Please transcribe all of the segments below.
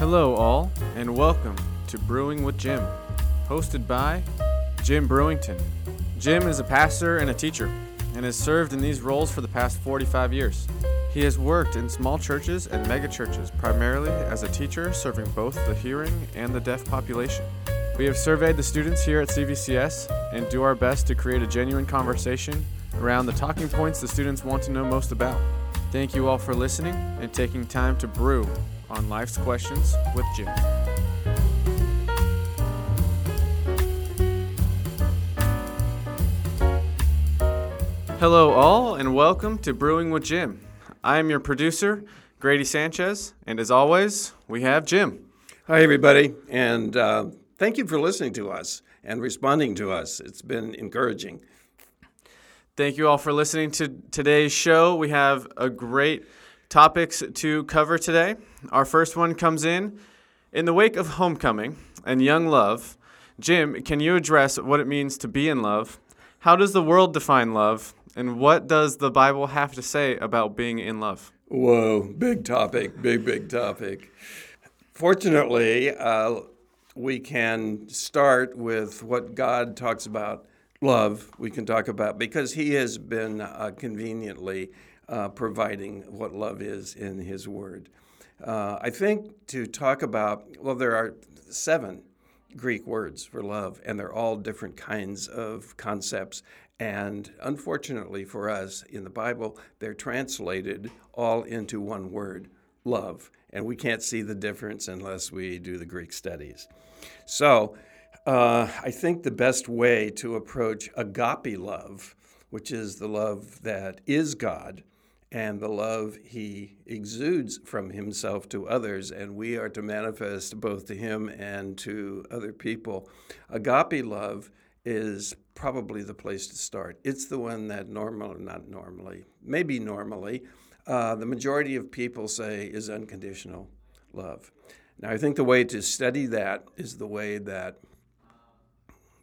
Hello, all, and welcome to Brewing with Jim, hosted by Jim Brewington. Jim is a pastor and a teacher, and has served in these roles for the past 45 years. He has worked in small churches and megachurches, primarily as a teacher serving both the hearing and the deaf population. We have surveyed the students here at CVCS and do our best to create a genuine conversation around the talking points the students want to know most about. Thank you all for listening and taking time to brew on life's questions with Jim. Hello, all, and welcome to Brewing with Jim. I am your producer, Grady Sanchez, and as always, we have Jim. Hi, everybody, and uh, thank you for listening to us and responding to us. It's been encouraging. Thank you all for listening to today's show. We have a great topics to cover today. Our first one comes in in the wake of homecoming and young love. Jim, can you address what it means to be in love? How does the world define love? And what does the Bible have to say about being in love? Whoa, big topic, big, big topic. Fortunately, uh, we can start with what God talks about love, we can talk about because He has been uh, conveniently uh, providing what love is in His Word. Uh, I think to talk about, well, there are seven Greek words for love, and they're all different kinds of concepts. And unfortunately for us in the Bible, they're translated all into one word love. And we can't see the difference unless we do the Greek studies. So uh, I think the best way to approach agape love, which is the love that is God, and the love he exudes from himself to others, and we are to manifest both to him and to other people. Agape love is probably the place to start. It's the one that normally, not normally, maybe normally, uh, the majority of people say is unconditional love. Now, I think the way to study that is the way that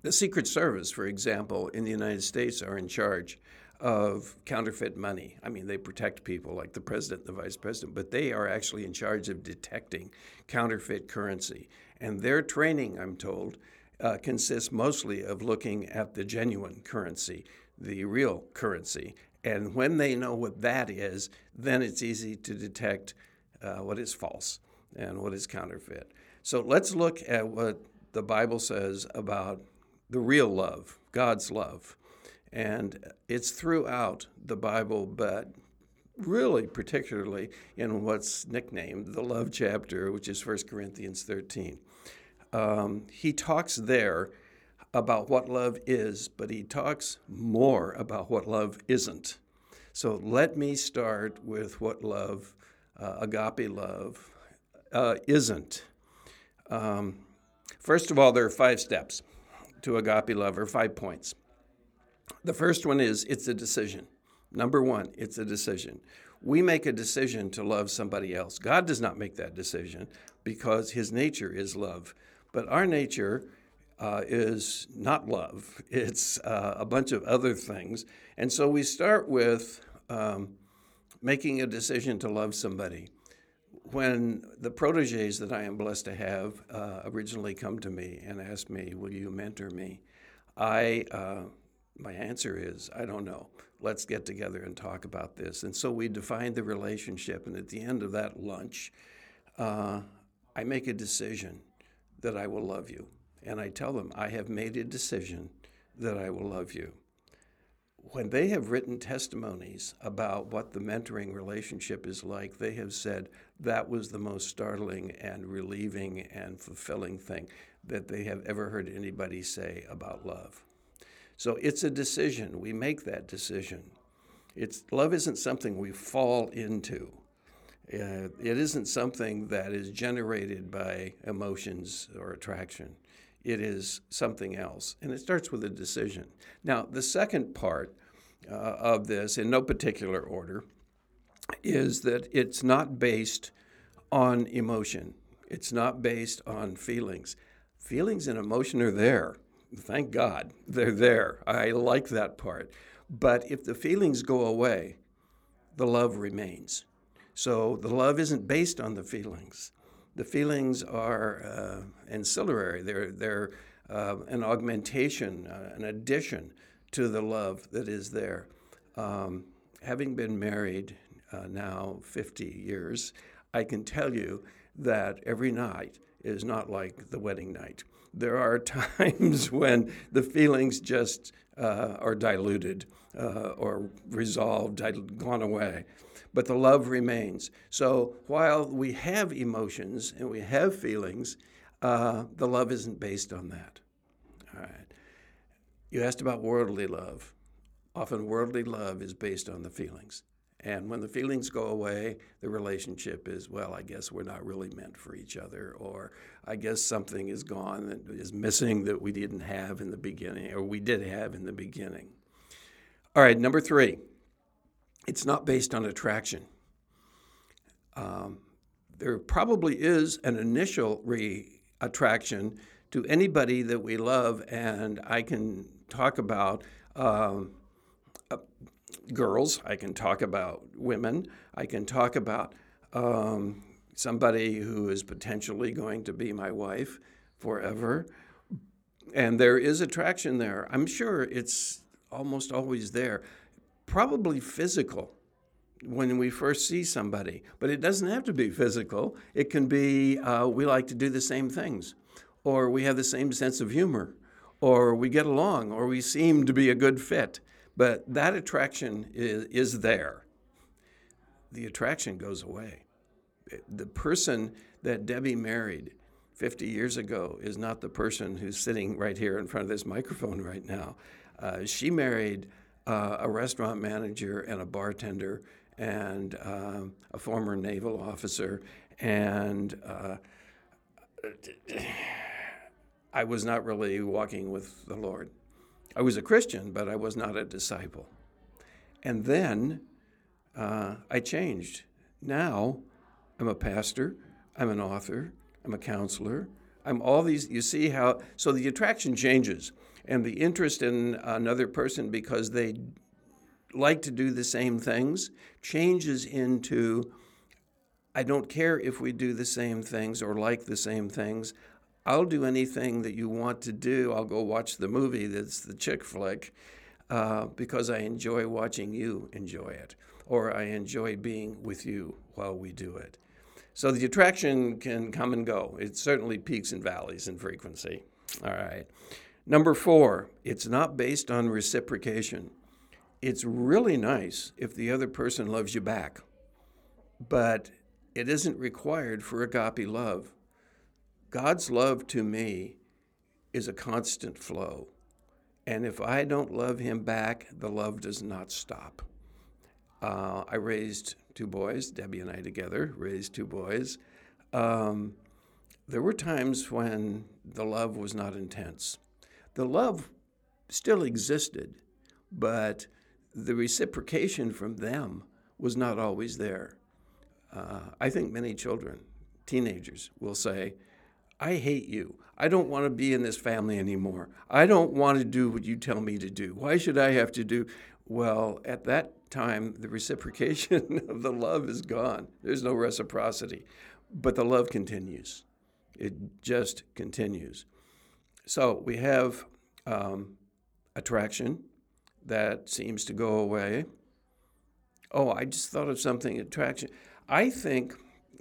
the Secret Service, for example, in the United States are in charge of counterfeit money. I mean, they protect people like the president the vice president, but they are actually in charge of detecting counterfeit currency. And their training, I'm told, uh, consists mostly of looking at the genuine currency, the real currency. And when they know what that is, then it's easy to detect uh, what is false and what is counterfeit. So let's look at what the Bible says about the real love, God's love. And it's throughout the Bible, but really particularly in what's nicknamed the love chapter, which is 1 Corinthians 13 um, he talks there about what love is, but he talks more about what love isn't. So let me start with what love, uh, agape love, uh, isn't. Um, first of all, there are five steps to agape love, or five points. The first one is it's a decision. Number one, it's a decision. We make a decision to love somebody else. God does not make that decision because his nature is love. But our nature uh, is not love, it's uh, a bunch of other things. And so we start with um, making a decision to love somebody. When the proteges that I am blessed to have uh, originally come to me and asked me, Will you mentor me? I, uh, my answer is, I don't know. Let's get together and talk about this. And so we define the relationship. And at the end of that lunch, uh, I make a decision that I will love you. And I tell them, I have made a decision that I will love you. When they have written testimonies about what the mentoring relationship is like, they have said that was the most startling and relieving and fulfilling thing that they have ever heard anybody say about love. So it's a decision. We make that decision. It's, love isn't something we fall into. Uh, it isn't something that is generated by emotions or attraction. It is something else. And it starts with a decision. Now, the second part uh, of this, in no particular order, is that it's not based on emotion, it's not based on feelings. Feelings and emotion are there. Thank God they're there. I like that part. But if the feelings go away, the love remains. So the love isn't based on the feelings. The feelings are uh, ancillary, they're, they're uh, an augmentation, uh, an addition to the love that is there. Um, having been married uh, now 50 years, I can tell you that every night is not like the wedding night. There are times when the feelings just uh, are diluted uh, or resolved, gone away. But the love remains. So while we have emotions and we have feelings, uh, the love isn't based on that. All right. You asked about worldly love. Often, worldly love is based on the feelings. And when the feelings go away, the relationship is, well, I guess we're not really meant for each other, or I guess something is gone that is missing that we didn't have in the beginning, or we did have in the beginning. All right, number three, it's not based on attraction. Um, there probably is an initial re- attraction to anybody that we love, and I can talk about. Um, uh, girls, I can talk about women, I can talk about um, somebody who is potentially going to be my wife forever. And there is attraction there. I'm sure it's almost always there. Probably physical when we first see somebody, but it doesn't have to be physical. It can be uh, we like to do the same things, or we have the same sense of humor, or we get along, or we seem to be a good fit. But that attraction is, is there. The attraction goes away. The person that Debbie married 50 years ago is not the person who's sitting right here in front of this microphone right now. Uh, she married uh, a restaurant manager and a bartender and uh, a former naval officer. And uh, I was not really walking with the Lord. I was a Christian, but I was not a disciple. And then uh, I changed. Now I'm a pastor, I'm an author, I'm a counselor, I'm all these. You see how, so the attraction changes and the interest in another person because they like to do the same things changes into I don't care if we do the same things or like the same things. I'll do anything that you want to do. I'll go watch the movie that's the chick flick uh, because I enjoy watching you enjoy it, or I enjoy being with you while we do it. So the attraction can come and go. It certainly peaks and valleys in frequency. All right. Number four, it's not based on reciprocation. It's really nice if the other person loves you back, but it isn't required for agape love. God's love to me is a constant flow. And if I don't love him back, the love does not stop. Uh, I raised two boys, Debbie and I together raised two boys. Um, there were times when the love was not intense. The love still existed, but the reciprocation from them was not always there. Uh, I think many children, teenagers, will say, I hate you. I don't want to be in this family anymore. I don't want to do what you tell me to do. Why should I have to do? Well, at that time, the reciprocation of the love is gone. There's no reciprocity. But the love continues, it just continues. So we have um, attraction that seems to go away. Oh, I just thought of something attraction. I think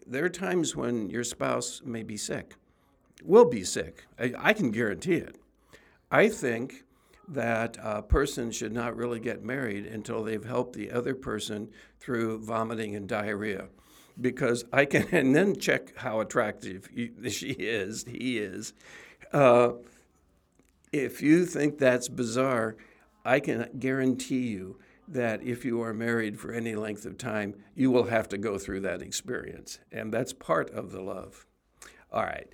there are times when your spouse may be sick will be sick. I, I can guarantee it. I think that a person should not really get married until they've helped the other person through vomiting and diarrhea. Because I can, and then check how attractive she is, he is. Uh, if you think that's bizarre, I can guarantee you that if you are married for any length of time, you will have to go through that experience. And that's part of the love. All right.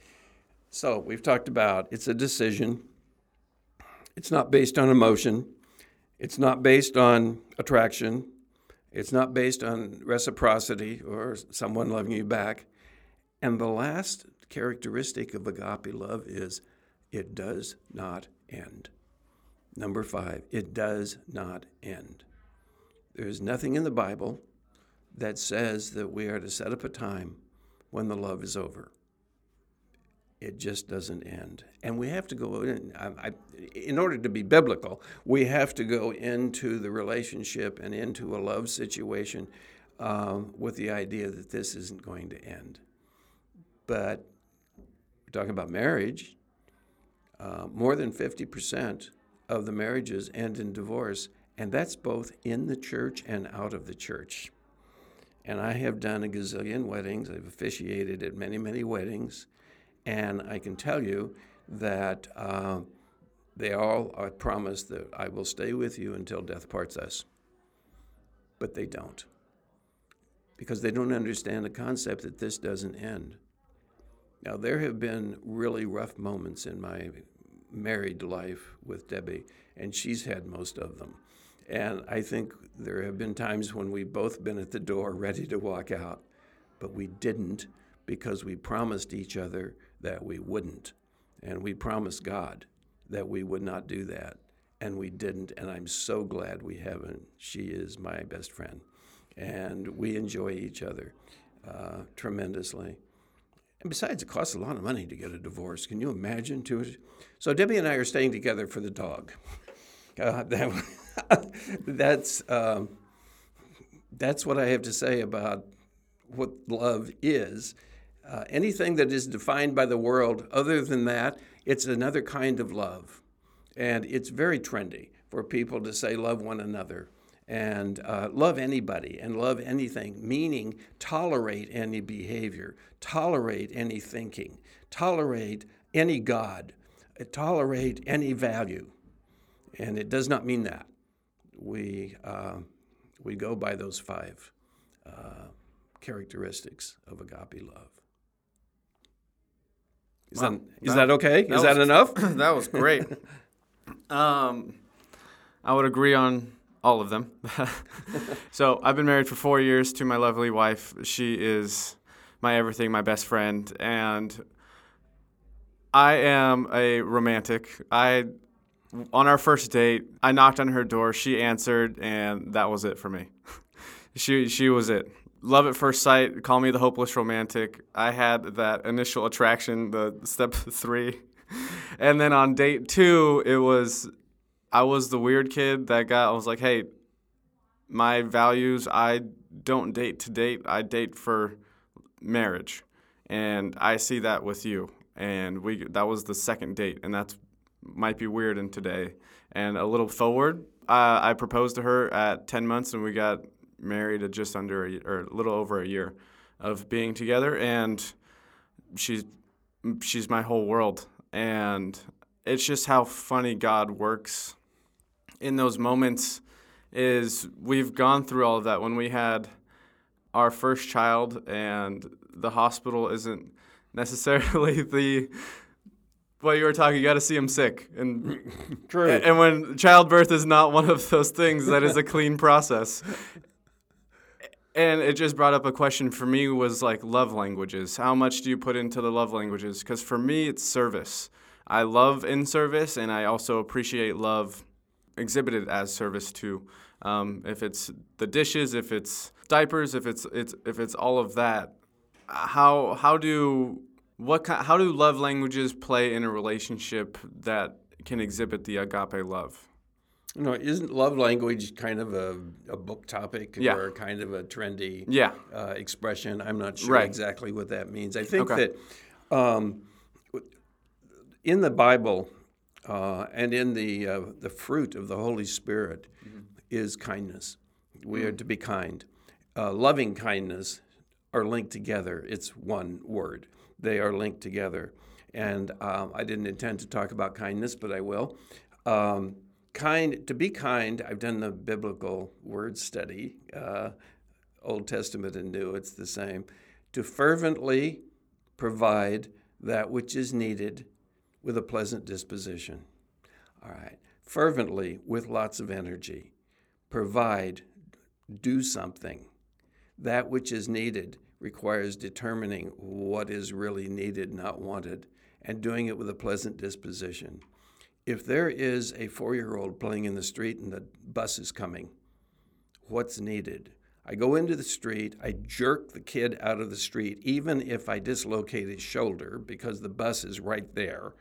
So we've talked about it's a decision. It's not based on emotion. It's not based on attraction. It's not based on reciprocity or someone loving you back. And the last characteristic of agape love is it does not end. Number five, it does not end. There is nothing in the Bible that says that we are to set up a time when the love is over. It just doesn't end. And we have to go in, I, I, in order to be biblical, we have to go into the relationship and into a love situation um, with the idea that this isn't going to end. But we're talking about marriage. Uh, more than 50% of the marriages end in divorce, and that's both in the church and out of the church. And I have done a gazillion weddings. I've officiated at many, many weddings. And I can tell you that uh, they all are promised that I will stay with you until death parts us. But they don't. Because they don't understand the concept that this doesn't end. Now, there have been really rough moments in my married life with Debbie, and she's had most of them. And I think there have been times when we've both been at the door ready to walk out, but we didn't because we promised each other that we wouldn't. And we promised God that we would not do that. And we didn't. And I'm so glad we haven't. She is my best friend. And we enjoy each other uh, tremendously. And besides, it costs a lot of money to get a divorce. Can you imagine? To it? So Debbie and I are staying together for the dog. Uh, that, that's um, that's what I have to say about what love is. Uh, anything that is defined by the world, other than that, it's another kind of love. And it's very trendy for people to say, love one another and uh, love anybody and love anything, meaning tolerate any behavior, tolerate any thinking, tolerate any God, tolerate any value. And it does not mean that. We, uh, we go by those five uh, characteristics of agape love. Is, wow. that, is that, that okay? That is was, that enough? that was great. um, I would agree on all of them. so I've been married for four years to my lovely wife. She is my everything, my best friend, and I am a romantic. I on our first date, I knocked on her door. She answered, and that was it for me. she she was it love at first sight. Call me the hopeless romantic. I had that initial attraction, the step three, and then on date two, it was I was the weird kid that got. I was like, hey, my values. I don't date to date. I date for marriage, and I see that with you. And we that was the second date, and that's might be weird in today. And a little forward, uh, I proposed to her at 10 months, and we got married at just under a, or a little over a year of being together, and she's she's my whole world, and it's just how funny God works in those moments. Is we've gone through all of that when we had our first child, and the hospital isn't necessarily the well, you were talking. You got to see him sick, and True. And when childbirth is not one of those things that is a clean process, and it just brought up a question for me was like love languages. How much do you put into the love languages? Because for me, it's service. I love in service, and I also appreciate love exhibited as service too. Um, if it's the dishes, if it's diapers, if it's it's if it's all of that, how how do what how do love languages play in a relationship that can exhibit the agape love? You know, isn't love language kind of a, a book topic yeah. or kind of a trendy yeah. uh, expression? I'm not sure right. exactly what that means. I think okay. that um, in the Bible uh, and in the uh, the fruit of the Holy Spirit mm-hmm. is kindness. We mm-hmm. are to be kind. Uh, loving kindness are linked together. It's one word. They are linked together. And um, I didn't intend to talk about kindness, but I will. Um, kind to be kind i've done the biblical word study uh, old testament and new it's the same to fervently provide that which is needed with a pleasant disposition. All right. Fervently with lots of energy provide do something. That which is needed requires determining what is really needed not wanted and doing it with a pleasant disposition if there is a four year old playing in the street and the bus is coming, what's needed? I go into the street, I jerk the kid out of the street, even if I dislocate his shoulder because the bus is right there.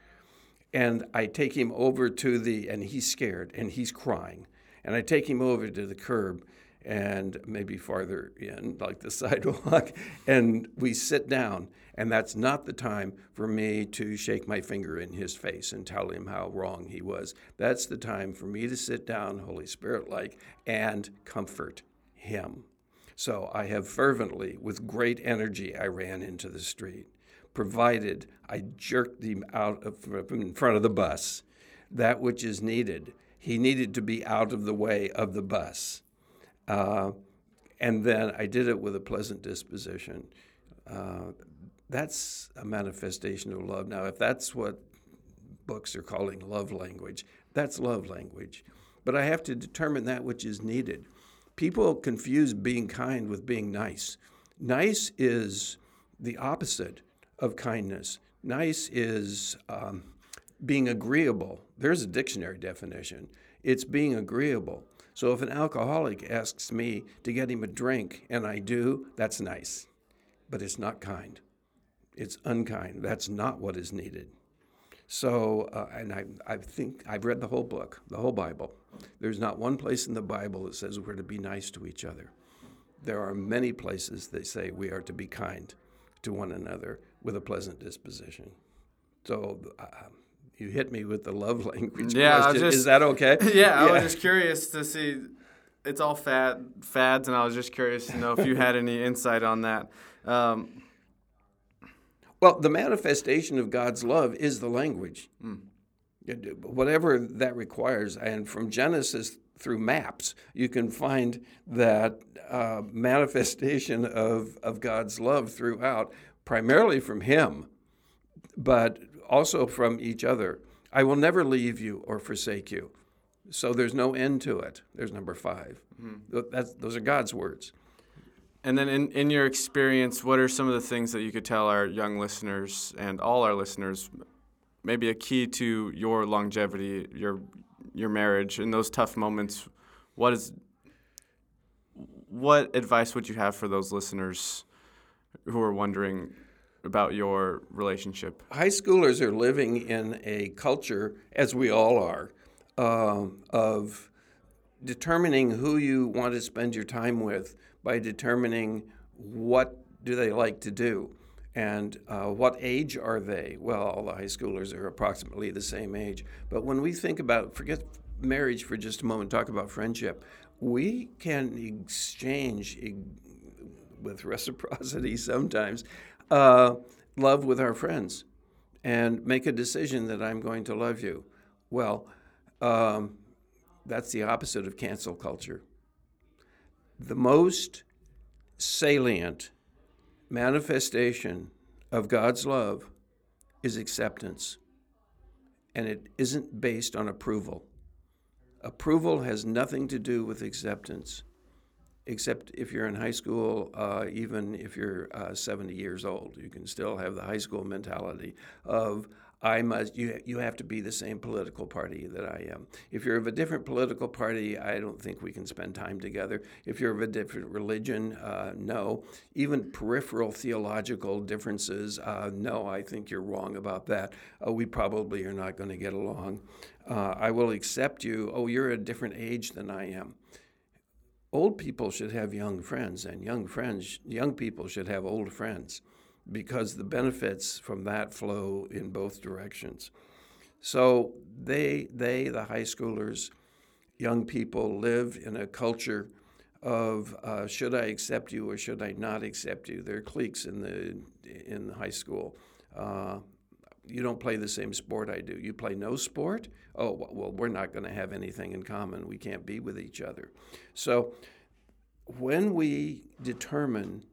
And I take him over to the, and he's scared and he's crying. And I take him over to the curb and maybe farther in, like the sidewalk, and we sit down. And that's not the time for me to shake my finger in his face and tell him how wrong he was. That's the time for me to sit down, Holy Spirit like, and comfort him. So I have fervently, with great energy, I ran into the street, provided I jerked him out of, in front of the bus. That which is needed. He needed to be out of the way of the bus. Uh, and then I did it with a pleasant disposition. Uh, that's a manifestation of love. Now, if that's what books are calling love language, that's love language. But I have to determine that which is needed. People confuse being kind with being nice. Nice is the opposite of kindness. Nice is um, being agreeable. There's a dictionary definition. It's being agreeable. So if an alcoholic asks me to get him a drink and I do, that's nice. But it's not kind. It's unkind. That's not what is needed. So, uh, and I, I think I've read the whole book, the whole Bible. There's not one place in the Bible that says we're to be nice to each other. There are many places that say we are to be kind to one another with a pleasant disposition. So, uh, you hit me with the love language yeah, question. Just, Is that okay? Yeah, I was just curious to see. It's all fad fads, and I was just curious to know if you had any insight on that. Um, well, the manifestation of God's love is the language. Mm. Whatever that requires. And from Genesis through maps, you can find that uh, manifestation of, of God's love throughout, primarily from Him, but also from each other. I will never leave you or forsake you. So there's no end to it. There's number 5 mm-hmm. That's, those are God's words. And then, in, in your experience, what are some of the things that you could tell our young listeners and all our listeners, maybe a key to your longevity, your your marriage, in those tough moments? What is what advice would you have for those listeners who are wondering about your relationship? High schoolers are living in a culture, as we all are, uh, of determining who you want to spend your time with by determining what do they like to do and uh, what age are they? Well, all the high schoolers are approximately the same age. But when we think about, forget marriage for just a moment, talk about friendship, we can exchange with reciprocity sometimes uh, love with our friends and make a decision that I'm going to love you. Well, um, that's the opposite of cancel culture the most salient manifestation of God's love is acceptance. And it isn't based on approval. Approval has nothing to do with acceptance, except if you're in high school, uh, even if you're uh, 70 years old. You can still have the high school mentality of, I must. You you have to be the same political party that I am. If you're of a different political party, I don't think we can spend time together. If you're of a different religion, uh, no. Even peripheral theological differences, uh, no. I think you're wrong about that. Uh, we probably are not going to get along. Uh, I will accept you. Oh, you're a different age than I am. Old people should have young friends, and young friends, young people should have old friends because the benefits from that flow in both directions. So they, they, the high schoolers, young people, live in a culture of uh, should I accept you or should I not accept you? There are cliques in the in the high school. Uh, you don't play the same sport I do. You play no sport? Oh, well, we're not going to have anything in common. We can't be with each other. So when we determine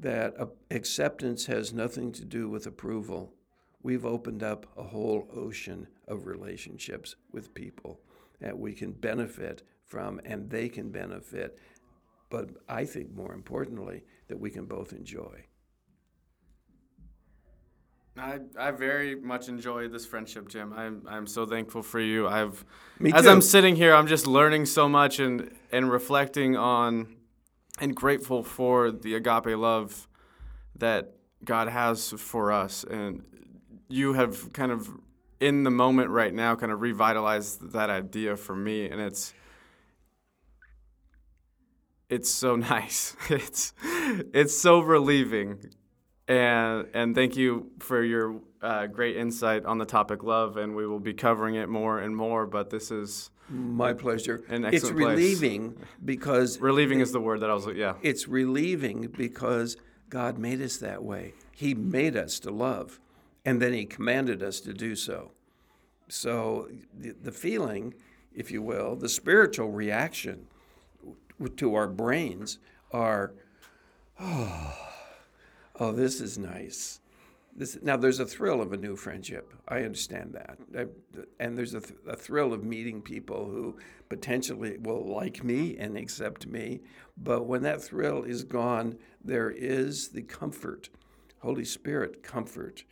that acceptance has nothing to do with approval. We've opened up a whole ocean of relationships with people that we can benefit from and they can benefit. But I think more importantly, that we can both enjoy. I, I very much enjoy this friendship, Jim. I'm I'm so thankful for you. I've Me as too. I'm sitting here, I'm just learning so much and and reflecting on and grateful for the agape love that God has for us. And you have kind of in the moment right now kind of revitalized that idea for me and it's it's so nice. It's it's so relieving, and and thank you for your uh, great insight on the topic love. And we will be covering it more and more. But this is my pleasure. An it's excellent place. relieving because relieving is the word that I was yeah. It's relieving because God made us that way. He made us to love, and then He commanded us to do so. So the, the feeling, if you will, the spiritual reaction to our brains are, oh, oh, this is nice. This, now, there's a thrill of a new friendship. I understand that. I, and there's a, th- a, thrill of meeting people who potentially will like me and accept me. But when that thrill is gone, there is the comfort, Holy Spirit comfort,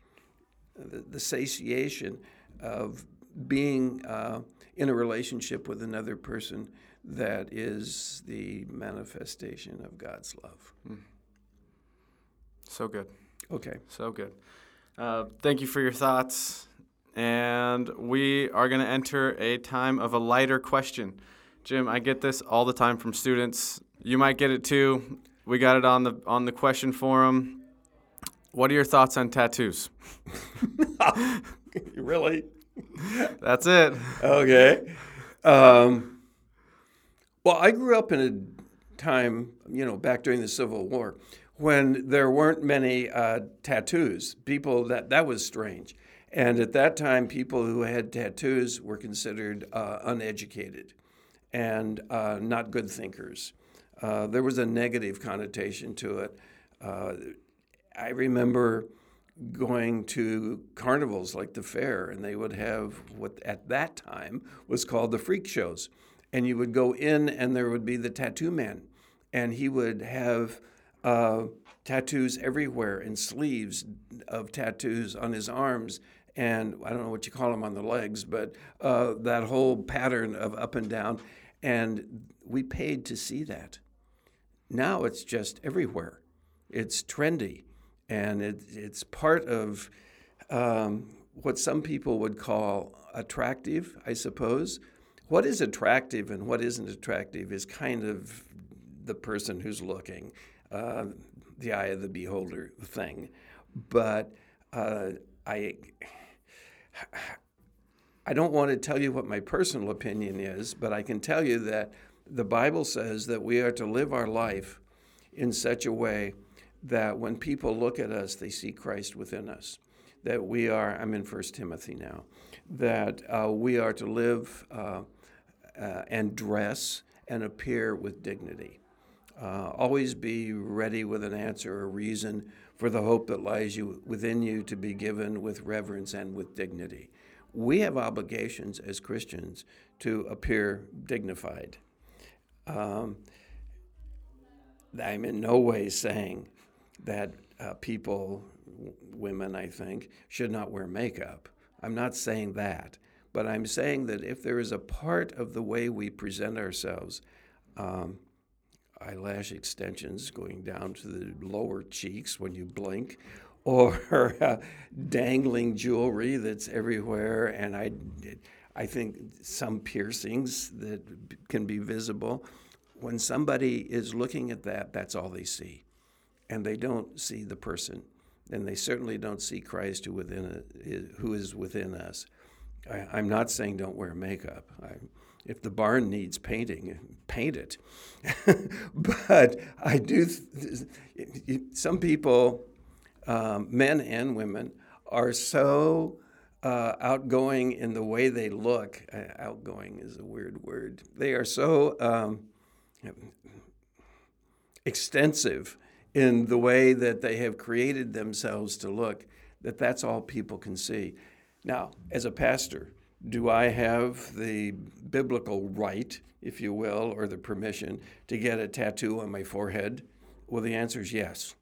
the, the satiation of being uh, in a relationship with another person that is the manifestation of God's love. Mm. So good. Okay. So good. Uh, thank you for your thoughts. And we are going to enter a time of a lighter question. Jim, I get this all the time from students. You might get it too. We got it on the on the question forum. What are your thoughts on tattoos? really? That's it. Okay. Um, well, I grew up in a time, you know, back during the Civil War, when there weren't many uh, tattoos. People that that was strange, and at that time, people who had tattoos were considered uh, uneducated and uh, not good thinkers. Uh, there was a negative connotation to it. Uh, I remember going to carnivals like the fair, and they would have what at that time was called the freak shows and you would go in, and there would be the tattoo man, and he would have uh, tattoos everywhere and sleeves of tattoos on his arms. And I don't know what you call them on the legs, but uh, that whole pattern of up and down. And we paid to see that. Now it's just everywhere. It's trendy. And it, it's part of um, what some people would call attractive, I suppose what is attractive and what isn't attractive is kind of the person who's looking, uh, the eye of the beholder thing. But uh, I, I don't want to tell you what my personal opinion is, but I can tell you that the Bible says that we are to live our life in such a way that when people look at us, they see Christ within us. That we are, I'm in First Timothy now, that uh, we are to live uh, uh, and dress and appear with dignity. Uh, always be ready with an answer or reason for the hope that lies you, within you to be given with reverence and with dignity. We have obligations as Christians to appear dignified. Um, I'm in no way saying that uh, people, women, I think, should not wear makeup. I'm not saying that. But I'm saying that if there is a part of the way we present ourselves, um, eyelash extensions going down to the lower cheeks when you blink, or uh, dangling jewelry that's everywhere, and I, I think some piercings that can be visible. When somebody is looking at that, that's all they see, and they don't see the person, and they certainly don't see Christ who within a, who is within us. I, am not saying don't wear makeup. I, if the barn needs painting, paint it. but I do, some people, um, men and women, are so uh, outgoing in the way they look. Uh, outgoing is a weird word. They are so um, extensive in the way that they have created themselves to look that that's all people can see. Now, as a pastor, do I have the biblical right, if you will, or the permission to get a tattoo on my forehead? Well, the answer is yes.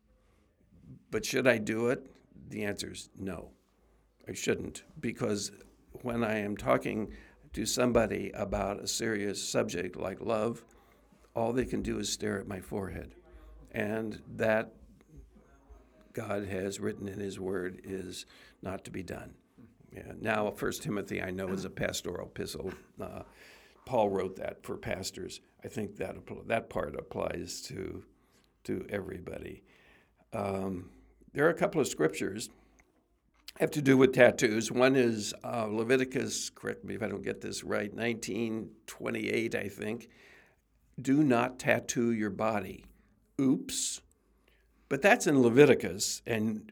But should I do it? The answer is no. I shouldn't, because when I am talking to somebody about a serious subject like love all they can do is stare at my forehead. And that God has written in His Word is not to be done. Yeah. Now, First Timothy, I know, is a pastoral epistle. Uh, Paul wrote that for pastors. I think that that part applies to to everybody. Um, there are a couple of scriptures have to do with tattoos. One is uh, Leviticus. Correct me if I don't get this right. 1928, I think. Do not tattoo your body. Oops. But that's in Leviticus, and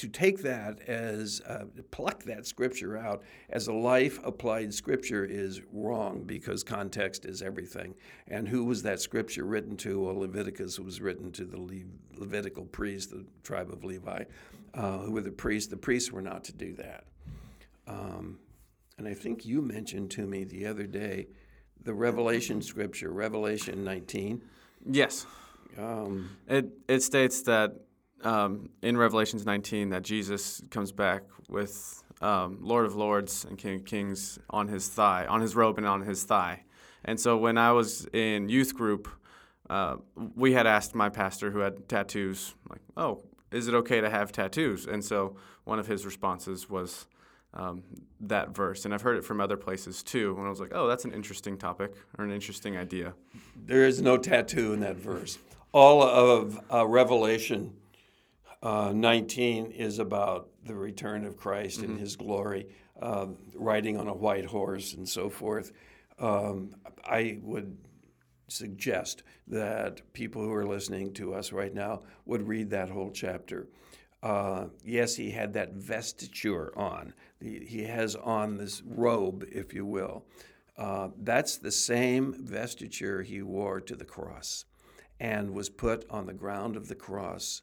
to take that as uh, pluck that scripture out as a life applied scripture is wrong because context is everything. And who was that scripture written to? Well, Leviticus was written to the Le- Levitical priest, the tribe of Levi, uh, who were the priests. The priests were not to do that. Um, and I think you mentioned to me the other day the Revelation scripture, Revelation 19. Yes. Um, it, it states that um, in Revelations 19 that Jesus comes back with um, Lord of Lords and King of Kings on his thigh, on his robe and on his thigh. And so when I was in youth group, uh, we had asked my pastor who had tattoos, like, oh, is it okay to have tattoos? And so one of his responses was um, that verse. And I've heard it from other places too. And I was like, oh, that's an interesting topic or an interesting idea. There is no tattoo in that verse. All of uh, Revelation uh, 19 is about the return of Christ mm-hmm. and his glory, uh, riding on a white horse and so forth. Um, I would suggest that people who are listening to us right now would read that whole chapter. Uh, yes, he had that vestiture on. He, he has on this robe, if you will. Uh, that's the same vestiture he wore to the cross and was put on the ground of the cross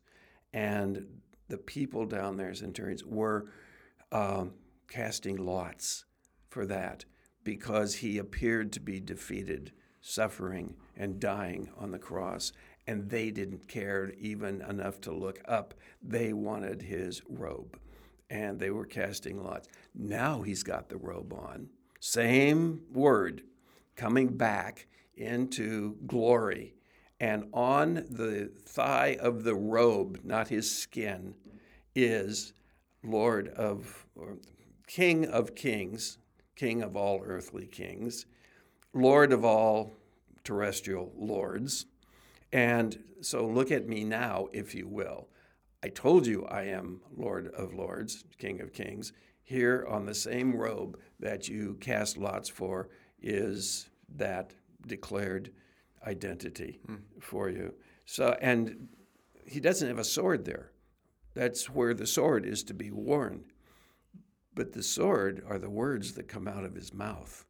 and the people down there, centurions, were um, casting lots for that because he appeared to be defeated, suffering, and dying on the cross. And they didn't care even enough to look up. They wanted his robe, and they were casting lots. Now he's got the robe on. Same word coming back into glory and on the thigh of the robe, not his skin, is Lord of, or King of kings, King of all earthly kings, Lord of all terrestrial lords. And so look at me now, if you will. I told you I am Lord of lords, King of kings. Here on the same robe that you cast lots for is that declared identity mm. for you. So, and he doesn't have a sword there. That's where the sword is to be worn. But the sword are the words that come out of his mouth.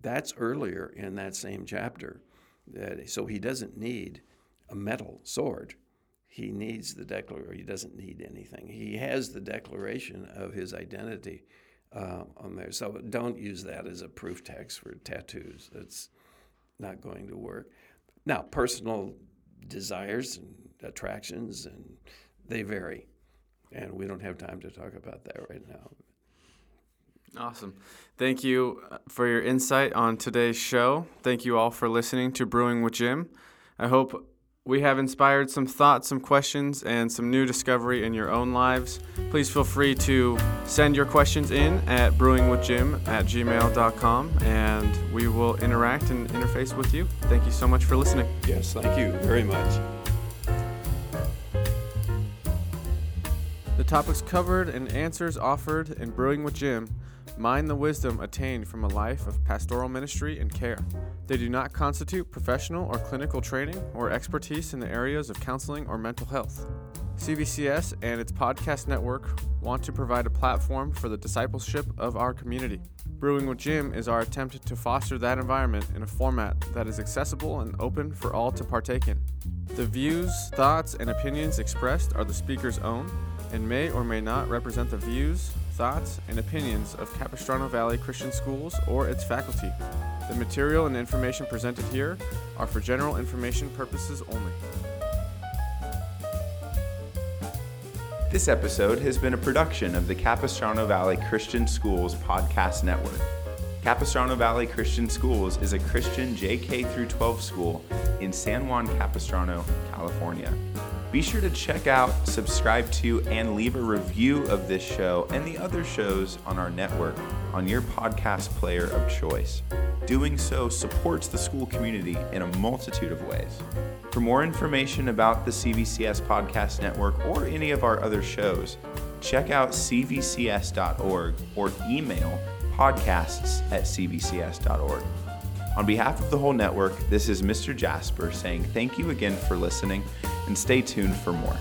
That's earlier in that same chapter. That, so he doesn't need a metal sword. He needs the declaration. He doesn't need anything. He has the declaration of his identity uh, on there. So don't use that as a proof text for tattoos. That's not going to work. Now, personal desires and attractions, and they vary. And we don't have time to talk about that right now. Awesome. Thank you uh, for your insight on today's show. Thank you all for listening to Brewing with Jim. I hope we have inspired some thoughts, some questions, and some new discovery in your own lives. Please feel free to send your questions in at brewingwithjim at gmail.com and we will interact and interface with you. Thank you so much for listening. Yes, thank you very much. The topics covered and answers offered in Brewing with Jim Mind the wisdom attained from a life of pastoral ministry and care. They do not constitute professional or clinical training or expertise in the areas of counseling or mental health. CVCS and its podcast network want to provide a platform for the discipleship of our community. Brewing with Jim is our attempt to foster that environment in a format that is accessible and open for all to partake in. The views, thoughts, and opinions expressed are the speaker's own and may or may not represent the views, thoughts, and opinions of Capistrano Valley Christian Schools or its faculty. The material and information presented here are for general information purposes only. This episode has been a production of the Capistrano Valley Christian Schools Podcast Network. Capistrano Valley Christian Schools is a Christian JK through 12 school in San Juan Capistrano, California. Be sure to check out, subscribe to, and leave a review of this show and the other shows on our network on your podcast player of choice. Doing so supports the school community in a multitude of ways. For more information about the CVCS Podcast Network or any of our other shows, check out cvcs.org or email podcasts at cvcs.org. On behalf of the whole network, this is Mr. Jasper saying thank you again for listening and stay tuned for more.